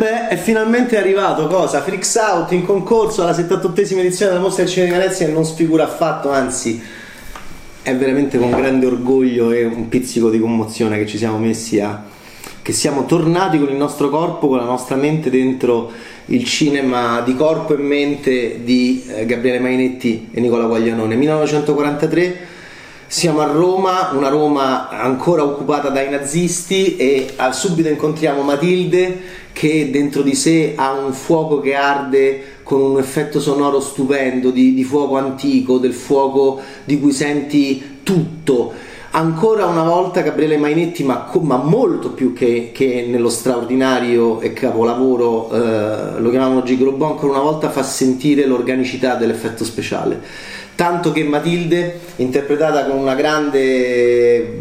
beh, è finalmente arrivato cosa? Freaks Out in concorso alla 78esima edizione della Mostra del Cinema di Venezia e non sfigura affatto, anzi è veramente con grande orgoglio e un pizzico di commozione che ci siamo messi a che siamo tornati con il nostro corpo, con la nostra mente dentro il cinema di corpo e mente di eh, Gabriele Mainetti e Nicola Guaglianone. 1943 siamo a Roma, una Roma ancora occupata dai nazisti e subito incontriamo Matilde che dentro di sé ha un fuoco che arde con un effetto sonoro stupendo di, di fuoco antico, del fuoco di cui senti tutto ancora una volta Gabriele Mainetti, ma, ma molto più che, che, nello straordinario e capolavoro, eh, lo chiamavano Gigolo ancora una volta fa sentire l'organicità dell'effetto speciale. Tanto che Matilde, interpretata con una grande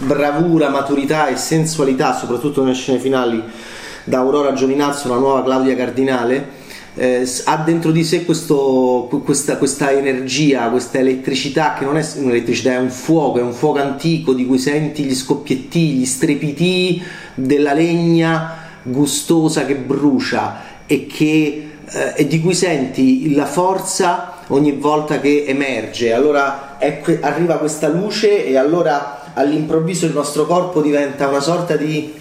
bravura, maturità e sensualità, soprattutto nelle scene finali, da Aurora Giovinazzo, una nuova Claudia Cardinale, eh, ha dentro di sé questo, questa, questa, energia, questa elettricità che non è un'elettricità, è un fuoco, è un fuoco antico di cui senti gli scoppietti, gli strepitii della legna gustosa che brucia e, che, eh, e di cui senti la forza ogni volta che emerge. Allora que- arriva questa luce e allora all'improvviso il nostro corpo diventa una sorta di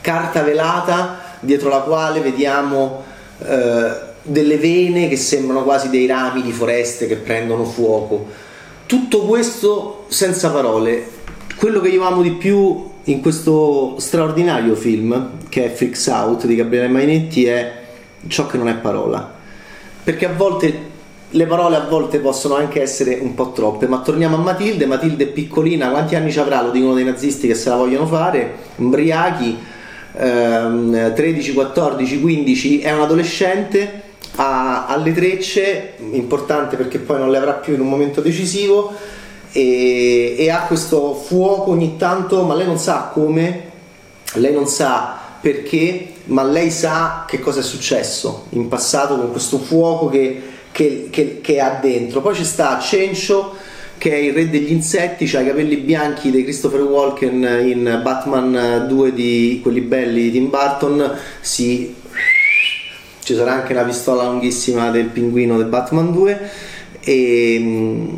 carta velata dietro la quale vediamo eh, delle vene che sembrano quasi dei rami di foreste che prendono fuoco. Tutto questo senza parole. Quello che io amo di più in questo straordinario film, che è Freaks Out di Gabriele Mainetti, è ciò che non è parola. Perché a volte le parole a volte possono anche essere un po' troppe, ma torniamo a Matilde, Matilde è piccolina, quanti anni ci avrà? Lo dicono dei nazisti che se la vogliono fare, ubriachi, 13, 14, 15 è un adolescente ha, ha le trecce, importante perché poi non le avrà più in un momento decisivo e, e ha questo fuoco ogni tanto, ma lei non sa come, lei non sa perché, ma lei sa che cosa è successo in passato con questo fuoco che, che, che, che ha dentro. Poi ci sta Cencio che è il re degli insetti, ha i capelli bianchi di Christopher Walken in Batman 2 di quelli belli di Tim Burton, si... ci sarà anche la pistola lunghissima del pinguino del Batman 2 e,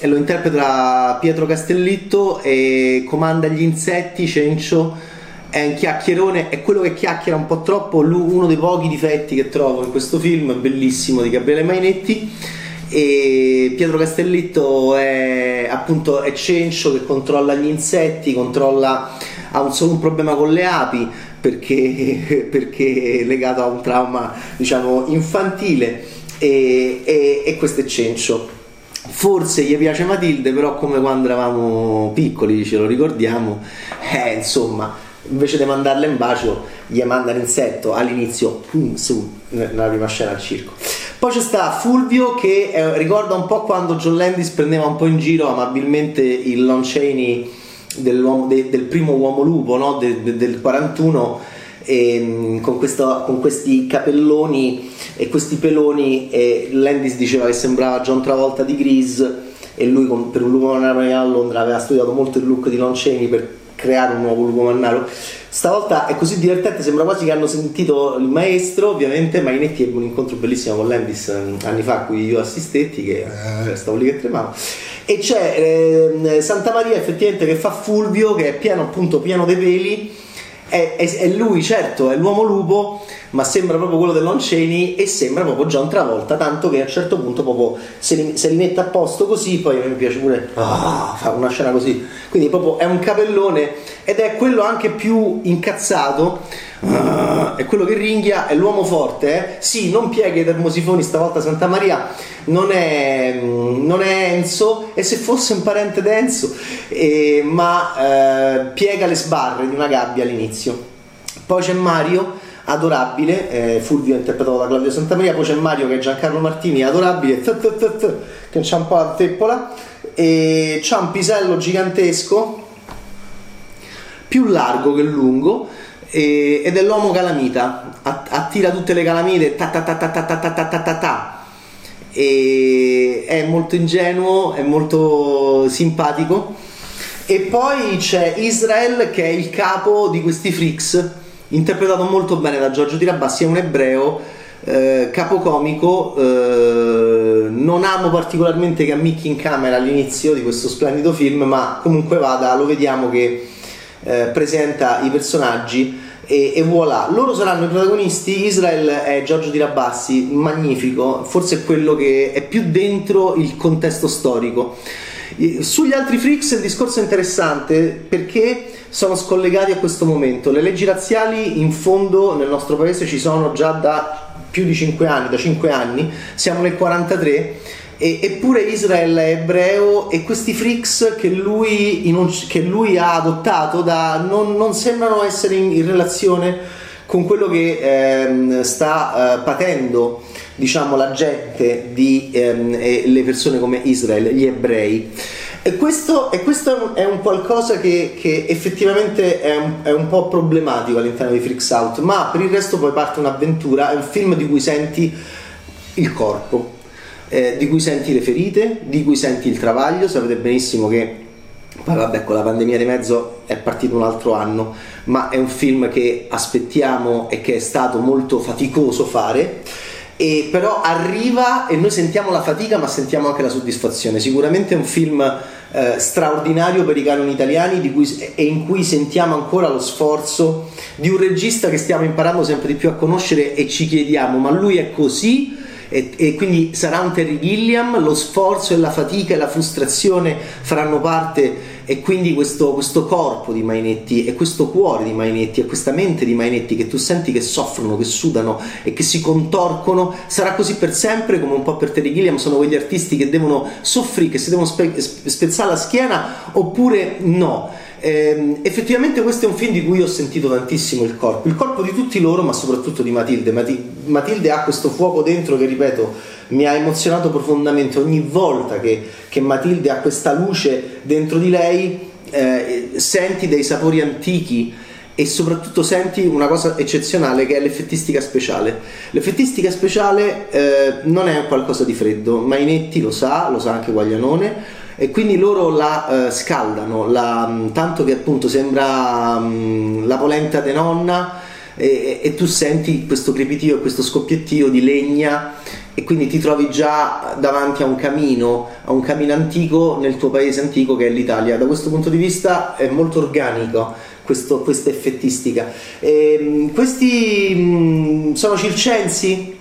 e lo interpreta Pietro Castellitto e comanda gli insetti, Cencio è un chiacchierone, è quello che chiacchiera un po' troppo, uno dei pochi difetti che trovo in questo film, bellissimo di Gabriele Mainetti e Pietro Castellitto è appunto è Cencio che controlla gli insetti, controlla, ha un, solo un problema con le api perché, perché è legato a un trauma diciamo infantile e, e, e questo è Cencio. Forse gli piace Matilde, però come quando eravamo piccoli, ce lo ricordiamo, eh, insomma, invece di mandarla in bacio, gli manda l'insetto all'inizio, pum, su, nella prima scena al circo. Poi c'è sta Fulvio che eh, ricorda un po' quando John Landis prendeva un po' in giro amabilmente il Lon Chaney de, del primo uomo lupo no? de, de, del 41 e, ehm, con, questo, con, questi capelloni e questi peloni e Landis diceva che sembrava John Travolta di Grease e lui con, per un lupo mannaro a Londra aveva studiato molto il look di Lon Chaney per creare un nuovo lupo mannaro. Stavolta è così divertente, sembra quasi che hanno sentito il maestro, ovviamente Mainetti ebbe un incontro bellissimo con Landis ehm, anni fa a cui io assistetti, che eh, stavo lì che tremavo. E c'è eh, Santa Maria effettivamente che fa Fulvio, che è pieno appunto pieno dei peli, è, è, è lui certo, è l'uomo lupo, ma sembra proprio quello dell'Onceni e sembra proprio John Travolta, tanto che a un certo punto proprio se li, se li mette a posto così, poi me piace pure ah, fa una scena così, quindi proprio è un capellone ed è quello anche più incazzato, ah, è quello che ringhia, è l'uomo forte, eh? sì, non piega i termosifoni stavolta Santa Maria, non è, non è Enzo e se fosse un parente d'Enzo, eh, ma eh, piega le sbarre di una gabbia all'inizio. Poi c'è Mario adorabile, eh, Fulvio interpretato da Claudio Santamaria, poi c'è Mario che è Giancarlo Martini, adorabile, th, th, th, che c'ha un po' la teppola, e c'ha un pisello gigantesco, più largo che lungo, e, ed è l'uomo calamita, attira tutte le calamite, ta ta ta ta ta ta ta ta ta ta. E è molto ingenuo, è molto simpatico. E poi c'è Israel che è il capo di questi freaks interpretato molto bene da Giorgio Tirabassi, è un ebreo eh, capocomico, eh, non amo particolarmente che ammicchi in camera all'inizio di questo splendido film, ma comunque vada, lo vediamo che eh, presenta i personaggi e, e, voilà, loro saranno i protagonisti, Israel è Giorgio Tirabassi, magnifico, forse quello che è più dentro il contesto storico. Sugli altri freaks il discorso è interessante perché sono scollegati a questo momento. Le leggi razziali in fondo nel nostro paese ci sono già da più di 5 anni, da 5 anni, siamo nel 43 e, eppure Israel è ebreo e questi freaks che lui, in, che lui ha adottato da, non, non, sembrano essere in, in, relazione con quello che ehm, sta eh, patendo diciamo, la gente di, ehm, le persone come Israel, gli ebrei. E questo, e questo, è un qualcosa che, che effettivamente è un, è un, po' problematico all'interno di Freaks Out, ma per il resto poi parte un'avventura, è un film di cui senti il corpo, eh, di cui senti le ferite, di cui senti il travaglio, sapete benissimo che poi vabbè con la pandemia di mezzo è partito un altro anno, ma è un film che aspettiamo e che è stato molto faticoso fare e però arriva e noi sentiamo la fatica ma sentiamo anche la soddisfazione. Sicuramente è un film eh, straordinario per i canoni italiani cui, e in cui sentiamo ancora lo sforzo di un regista che stiamo imparando sempre di più a conoscere e ci chiediamo ma lui è così? E, e, quindi sarà un Terry Gilliam, lo sforzo e la fatica e la frustrazione faranno parte e quindi questo, questo, corpo di Mainetti e questo cuore di Mainetti e questa mente di Mainetti che tu senti che soffrono, che sudano e che si contorcono, sarà così per sempre come un po' per Terry Gilliam sono quegli artisti che devono soffrire, che si devono spe- spezzare la schiena oppure no. Eh, effettivamente questo è un film di cui ho sentito tantissimo il corpo, il corpo di tutti loro, ma soprattutto di Matilde. Matilde ha questo fuoco dentro che, ripeto, mi ha emozionato profondamente ogni volta che, che Matilde ha questa luce dentro di lei. Eh, senti dei sapori antichi e soprattutto senti una cosa eccezionale che è l'effettistica speciale. L'effettistica speciale eh, non è qualcosa di freddo, Mainetti lo sa, lo sa anche Guaglianone e quindi loro la uh, scaldano, la, mm, tanto che appunto sembra um, la polenta de nonna e, e, tu senti questo crepitio e questo scoppiettio di legna e quindi ti trovi già davanti a un camino, a un camino antico nel tuo paese antico che è l'Italia. Da questo punto di vista è molto organico questo, questa effettistica. E, ehm, questi mh, mm, sono circensi?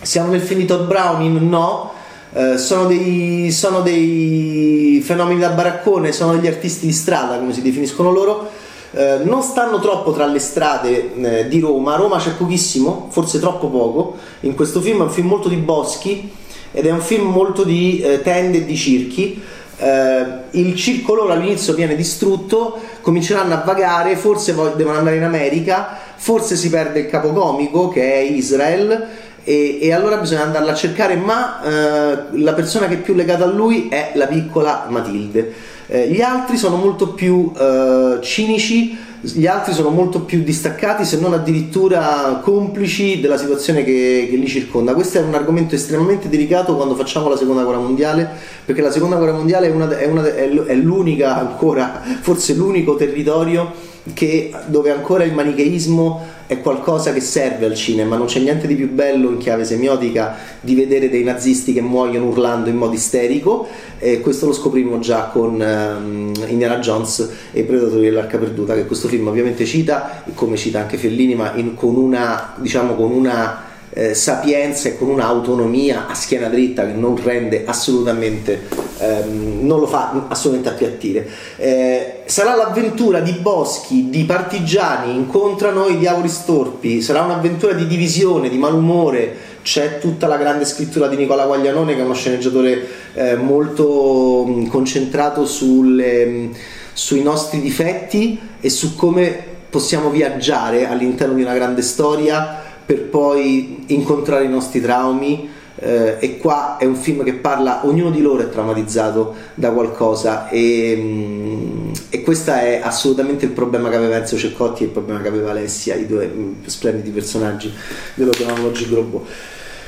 Siamo nel finito Browning? No eh, sono, dei, sono, dei, fenomeni da baraccone, sono degli artisti di strada, come si definiscono loro. Eh, non stanno troppo tra le strade eh, di Roma, a Roma c'è pochissimo, forse troppo poco. In questo film è un film molto di boschi ed è un film molto di eh, tende e di circhi. Uh, il circo loro all'inizio viene distrutto, cominceranno a vagare, forse devono andare in America, forse si perde il capocomico che è Israel e, e, allora bisogna andarla a cercare, ma eh, la persona che è più legata a lui è la piccola Matilde. Eh, gli altri sono molto più eh, cinici, gli altri sono molto più distaccati, se non addirittura complici della situazione che, che li circonda. Questo è un argomento estremamente delicato quando facciamo la seconda guerra mondiale, perché la seconda guerra mondiale è, una, è, una, è l'unica ancora, forse l'unico territorio che, dove ancora il manicheismo è qualcosa che serve al cinema, non c'è niente di più bello in chiave semiotica di vedere dei nazisti che muoiono urlando in modo isterico, e questo lo scoprimmo già con um, Indiana Jones e i Predatori dell'Arca Perduta, che questo film ovviamente cita, come cita anche Fellini, ma in, con una, diciamo, con una eh, sapienza e con un'autonomia a schiena dritta che non rende assolutamente, ehm, non lo fa assolutamente appiattire. Eh, sarà l'avventura di boschi, di partigiani, incontrano i diavoli storpi, sarà un'avventura di divisione, di malumore, c'è tutta la grande scrittura di Nicola Guaglianone che è uno sceneggiatore eh, molto mh, concentrato sulle, mh, sui nostri difetti e su come possiamo viaggiare all'interno di una grande storia per poi incontrare i nostri traumi eh, e qua è un film che parla, ognuno di loro è traumatizzato da qualcosa e, mm, e questo è assolutamente il problema che aveva Enzo Ceccotti e il problema che aveva Alessia, i due mm, splendidi personaggi dello chiamavano Gigrobo.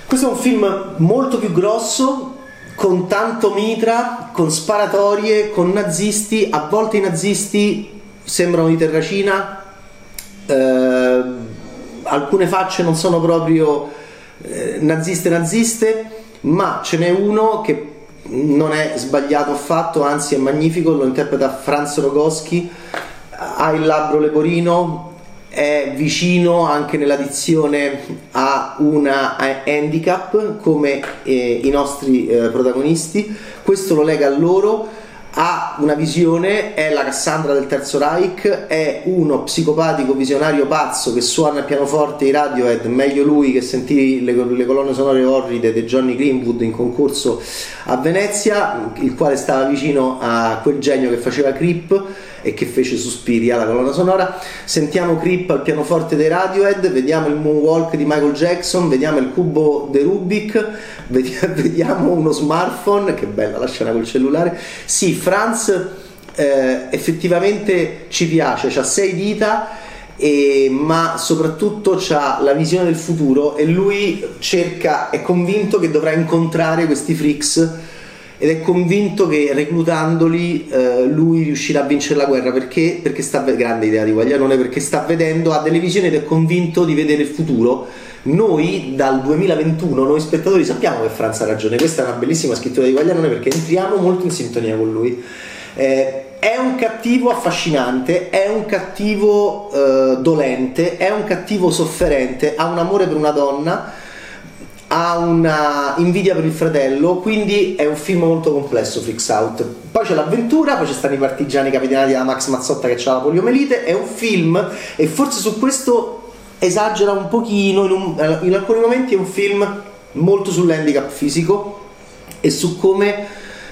Questo è un film molto più grosso, con tanto mitra, con sparatorie, con nazisti, a volte i nazisti sembrano di terracina. Eh, alcune facce non sono proprio eh, naziste naziste, ma ce n'è uno che non è sbagliato affatto, anzi è magnifico, lo interpreta Franz Rogowski, ha il labbro leporino, è vicino anche nella dizione a una handicap come eh, i nostri eh, protagonisti, questo lo lega a loro ha una visione, è la Cassandra del Terzo Reich, è uno psicopatico visionario pazzo che suona il pianoforte i Radiohead, meglio lui che sentì le, le colonne sonore orride di Johnny Greenwood in concorso a Venezia, il quale stava vicino a quel genio che faceva Creep e che fece Suspiria, la colonna sonora. Sentiamo Creep al pianoforte dei Radiohead, vediamo il Moonwalk di Michael Jackson, vediamo il cubo di Rubik, vediamo uno smartphone, che bella la scena col cellulare. Sì, Franz eh, effettivamente ci piace, ha sei dita. E, ma soprattutto ha la visione del futuro e lui cerca, è convinto che dovrà incontrare questi freaks ed è convinto che reclutandoli eh, lui riuscirà a vincere la guerra. Perché, perché sta grande idea di Guaglianone perché sta vedendo ha delle visioni ed è convinto di vedere il futuro. Noi dal 2021 noi spettatori sappiamo che Franz ha ragione. Questa è una bellissima scrittura di Guaglianone perché entriamo molto in sintonia con lui. Eh, è un cattivo affascinante, è un cattivo eh, dolente, è un cattivo sofferente, ha un amore per una donna ha una invidia per il fratello, quindi è un film molto complesso, Freaks Out. Poi c'è l'avventura, poi ci stanno i partigiani capitanati da Max Mazzotta che ha la poliomelite, è un film e forse su questo esagera un pochino, in, un, in alcuni momenti è un film molto sull'handicap fisico e su come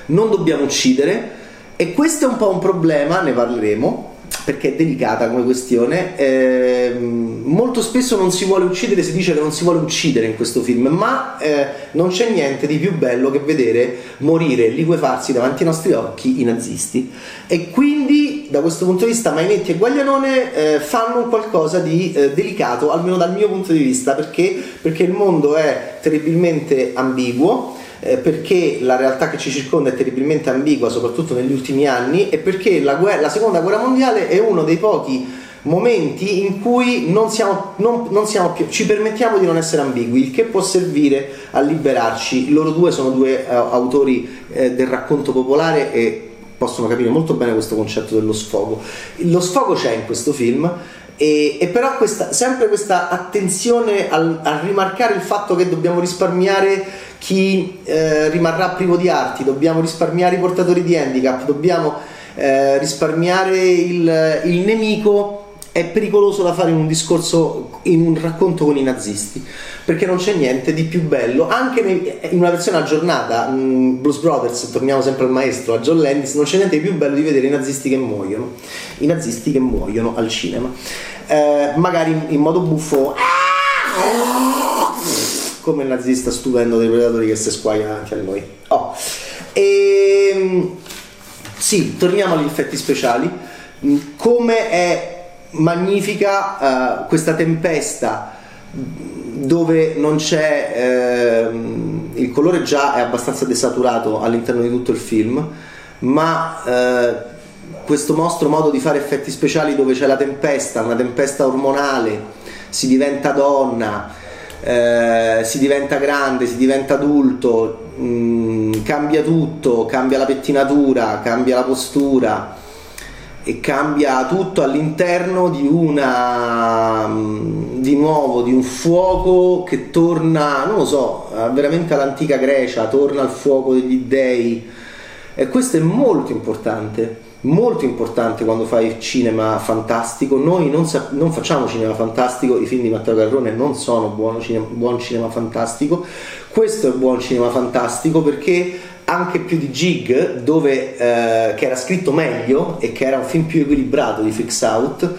non dobbiamo uccidere e questo è un po' un problema, ne parleremo perché è delicata come questione. Eh, molto spesso non si vuole uccidere, si dice che non si vuole uccidere in questo film, ma eh, non c'è niente di più bello che vedere morire, liquefarsi davanti ai nostri occhi i nazisti. E quindi, da questo punto di vista, Mainetti e Guaglianone eh, fanno qualcosa di eh, delicato, almeno dal mio punto di vista, perché? perché il mondo è terribilmente ambiguo eh, perché la realtà che ci circonda è terribilmente ambigua, soprattutto negli ultimi anni, e perché la, guerra, la seconda guerra mondiale è uno dei pochi momenti in cui non siamo, non, non siamo più, ci permettiamo di non essere ambigui, il che può servire a liberarci. Loro due sono due uh, autori uh, del racconto popolare e possono capire molto bene questo concetto dello sfogo. Lo sfogo c'è in questo film. E, e però questa, sempre questa attenzione al, a rimarcare il fatto che dobbiamo risparmiare chi eh, rimarrà privo di arti, dobbiamo risparmiare i portatori di handicap, dobbiamo eh, risparmiare il, il nemico. È pericoloso da fare in un discorso, in un racconto con i nazisti, perché non c'è niente di più bello, anche in una versione aggiornata, mh, Blues Brothers, torniamo sempre al maestro, a John Landis, non c'è niente di più bello di vedere i nazisti che muoiono, i nazisti che muoiono al cinema, eh, magari in, in modo buffo, come il nazista stupendo dei predatori che si squaglia davanti a noi. Oh. E, ehm, sì, torniamo agli effetti speciali. Come è magnifica uh, questa tempesta dove non c'è uh, il colore già è abbastanza desaturato all'interno di tutto il film ma uh, questo nostro modo di fare effetti speciali dove c'è la tempesta una tempesta ormonale si diventa donna eh, si diventa grande si diventa adulto mh, mm, cambia tutto cambia la pettinatura cambia la postura e cambia tutto all'interno di una di nuovo di un fuoco che torna non lo so veramente all'antica Grecia torna al fuoco degli dei e questo è molto importante molto importante quando fai cinema fantastico. Noi non, sa- non facciamo cinema fantastico i film di Matteo Garrone non sono buono cinema, buon cinema fantastico. Questo è buon cinema fantastico perché anche più di Jig, dove, eh, che era scritto meglio e che era un film più equilibrato di Fix Out,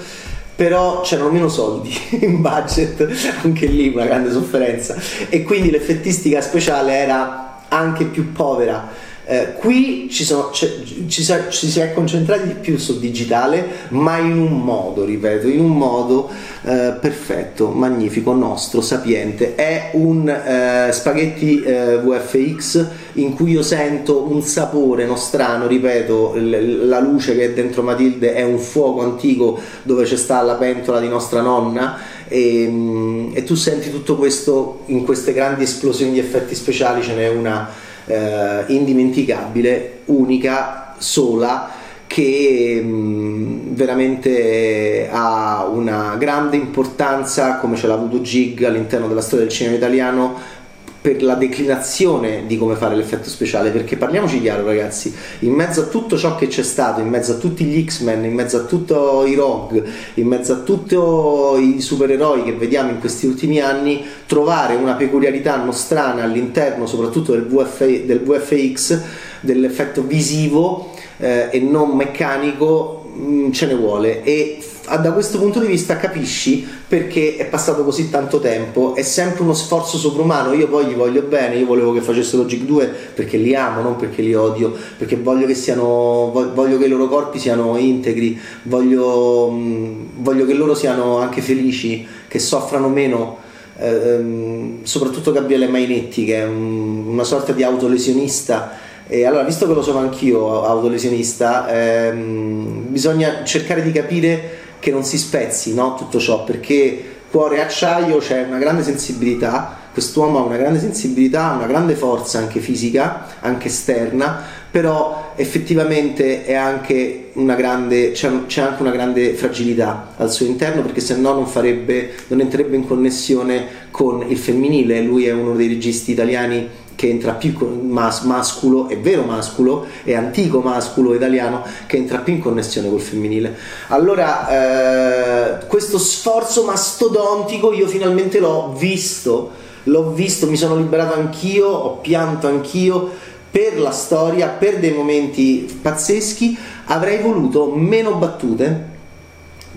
però c'erano meno soldi in budget, anche lì una grande sofferenza, e quindi l'effettistica speciale era anche più povera. Eh, qui ci, sono, ci, ci, ci, si è concentrati di più sul digitale, ma in un modo, ripeto, in un modo eh, perfetto, magnifico, nostro, sapiente. È un eh, spaghetti eh, VFX in cui io sento un sapore nostrano, ripeto, l- la luce che è dentro Matilde è un fuoco antico dove c'è sta la pentola di nostra nonna e, mm, e tu senti tutto questo in queste grandi esplosioni di effetti speciali, ce n'è una eh, indimenticabile, unica, sola, che mh, mm, veramente ha una grande importanza, come ce l'ha avuto Gig all'interno della storia del cinema italiano, per la declinazione di come fare l'effetto speciale, perché parliamoci chiaro ragazzi, in mezzo a tutto ciò che c'è stato, in mezzo a tutti gli X-Men, in mezzo a tutti i Rogue, in mezzo a tutti i supereroi che vediamo in questi ultimi anni, trovare una peculiarità nostrana all'interno soprattutto del, VF, del VFX, dell'effetto visivo eh, e non meccanico, mh, mm, ce ne vuole. E da questo punto di vista capisci perché è passato così tanto tempo, è sempre uno sforzo sovrumano, io poi gli voglio bene, io volevo che facessero Gig 2 perché li amo, non perché li odio, perché voglio che, siano, voglio che i loro corpi siano integri, voglio, mm, voglio che loro siano anche felici, che soffrano meno. Eh, soprattutto Gabriele Mainetti che è un, una sorta di autolesionista e allora, visto che lo sono anch'io autolesionista, ehm, bisogna cercare di capire che non si spezzi no? tutto ciò, perché cuore e acciaio c'è una grande sensibilità, quest'uomo ha una grande sensibilità, una grande forza anche fisica, anche esterna, però effettivamente anche grande, c'è, c'è anche una grande fragilità al suo interno perché se no non farebbe, non entrerebbe in connessione con il femminile, lui è uno dei registi italiani che entra più con mas- masculo, è vero masculo, è antico masculo italiano che entra più in connessione col femminile. Allora, eh, questo sforzo mastodontico io finalmente l'ho visto, l'ho visto, mi sono liberato anch'io, ho pianto anch'io per la storia, per dei momenti pazzeschi, avrei voluto meno battute,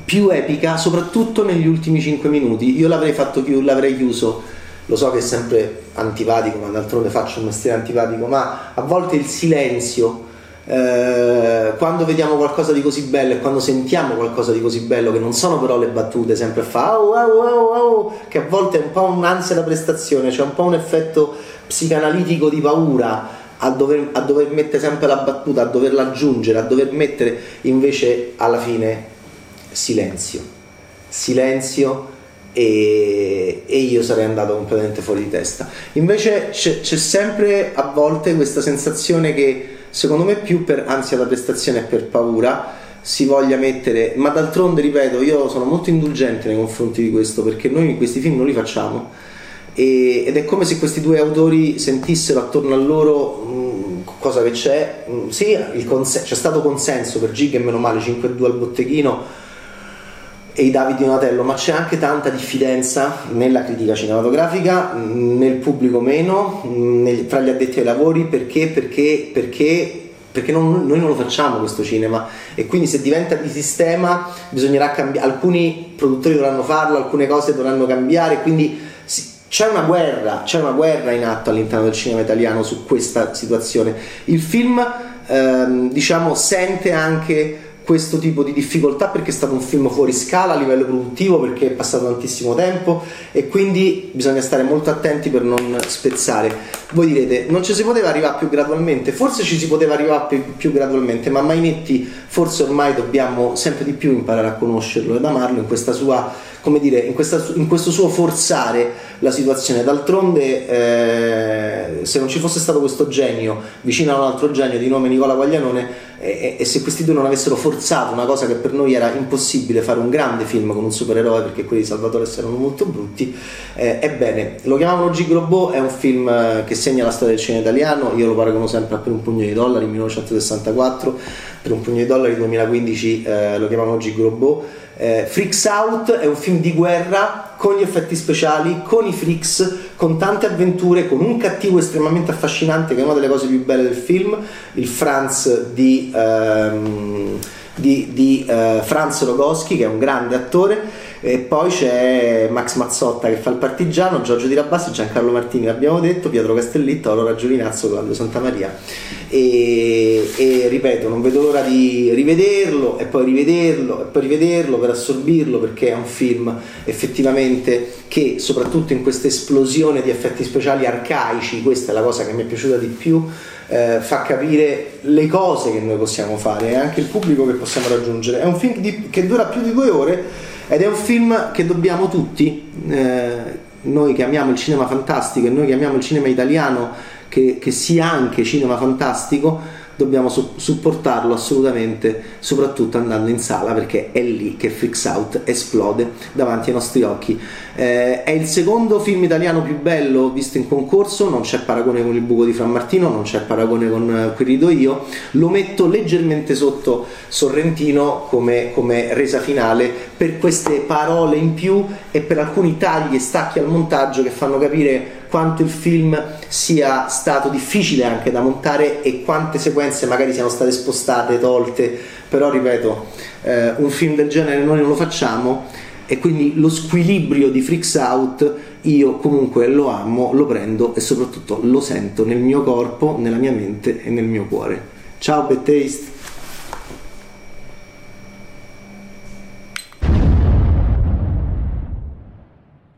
più epica, soprattutto negli ultimi 5 minuti. Io l'avrei fatto l'avrei chiuso lo so che è sempre antipatico, ma d'altronde faccio un mestiere antipatico, ma a volte il silenzio, eh, quando vediamo qualcosa di così bello e quando sentiamo qualcosa di così bello, che non sono però le battute sempre fa au, au, au, au, che a volte è un po' un'ansia da prestazione, c'è cioè un po' un effetto psicanalitico di paura a dover, a dover mettere sempre la battuta, a doverla aggiungere, a dover mettere invece alla fine silenzio. Silenzio e, e, io sarei andato completamente fuori di testa. Invece c'è, c'è, sempre a volte questa sensazione che secondo me più per ansia da prestazione e per paura si voglia mettere, ma d'altronde ripeto, io sono molto indulgente nei confronti di questo perché noi questi film non li facciamo e, ed è come se questi due autori sentissero attorno a loro mh, cosa che c'è, mh, sì, consen- c'è stato consenso per Gig e meno male 5-2 al botteghino e i Davide Donatello, ma c'è anche tanta diffidenza nella critica cinematografica, nel pubblico meno, nel, fra gli addetti ai lavori, perché, perché, perché perché non, noi non lo facciamo questo cinema e quindi se diventa di sistema bisognerà cambiare, alcuni produttori dovranno farlo, alcune cose dovranno cambiare, quindi c'è una guerra, c'è una guerra in atto all'interno del cinema italiano su questa situazione. Il film ehm, diciamo sente anche questo tipo di difficoltà perché è stato un film fuori scala a livello produttivo perché è passato tantissimo tempo e quindi bisogna stare molto attenti per non spezzare. Voi direte, non ci si poteva arrivare più gradualmente? Forse ci si poteva arrivare più, gradualmente, ma Mainetti forse ormai dobbiamo sempre di più imparare a conoscerlo ed amarlo in questa sua come dire, in, questa, in, questo suo forzare la situazione. D'altronde, eh, se non ci fosse stato questo genio vicino a un altro genio di nome Nicola Guaglianone, e, e, se questi due non avessero forzato una cosa che per noi era impossibile fare un grande film con un supereroe perché quelli di Salvatore erano molto brutti, eh, ebbene, lo chiamavano Gigrobot, è un film eh, che segna la storia del cinema italiano, io lo paragono sempre a Per un pugno di dollari 1964, Per un pugno di dollari 2015 eh, lo chiamavano Gigrobot eh, Freaks Out è un film di guerra con gli effetti speciali, con i freaks, con tante avventure, con un cattivo estremamente affascinante che è una delle cose più belle del film, il Franz di, ehm, di, di uh, Franz Rogowski che è un grande attore E poi c'è Max Mazzotta che fa il partigiano, Giorgio Di Rabassi, Giancarlo Martini, l'abbiamo detto, Pietro Castellitto, Allora Giovinazzo, Claudio Santamaria. E, e ripeto, non vedo l'ora di rivederlo e poi rivederlo e poi rivederlo per assorbirlo perché è un film effettivamente che soprattutto in questa esplosione di effetti speciali arcaici, questa è la cosa che mi è piaciuta di più, eh, fa capire le cose che noi possiamo fare e anche il pubblico che possiamo raggiungere. È un film di, che dura più di due ore ed è un film che dobbiamo tutti, eh, noi che amiamo il cinema fantastico e noi che amiamo il cinema italiano, che, che sia anche cinema fantastico, dobbiamo su- supportarlo assolutamente, soprattutto andando in sala perché è lì che Freaks Out esplode davanti ai nostri occhi. Eh, è il secondo film italiano più bello visto in concorso, non c'è paragone con il buco di Fran Martino, non c'è paragone con eh, Qui rido io, lo metto leggermente sotto Sorrentino come, come resa finale per queste parole in più e per alcuni tagli e stacchi al montaggio che fanno capire quanto il film sia stato difficile anche da montare e quante sequenze magari siano state spostate, tolte, però ripeto, eh, un film del genere noi non lo facciamo e quindi lo squilibrio di Freaks Out io comunque lo amo, lo prendo e soprattutto lo sento nel mio corpo, nella mia mente e nel mio cuore. Ciao Bad Taste!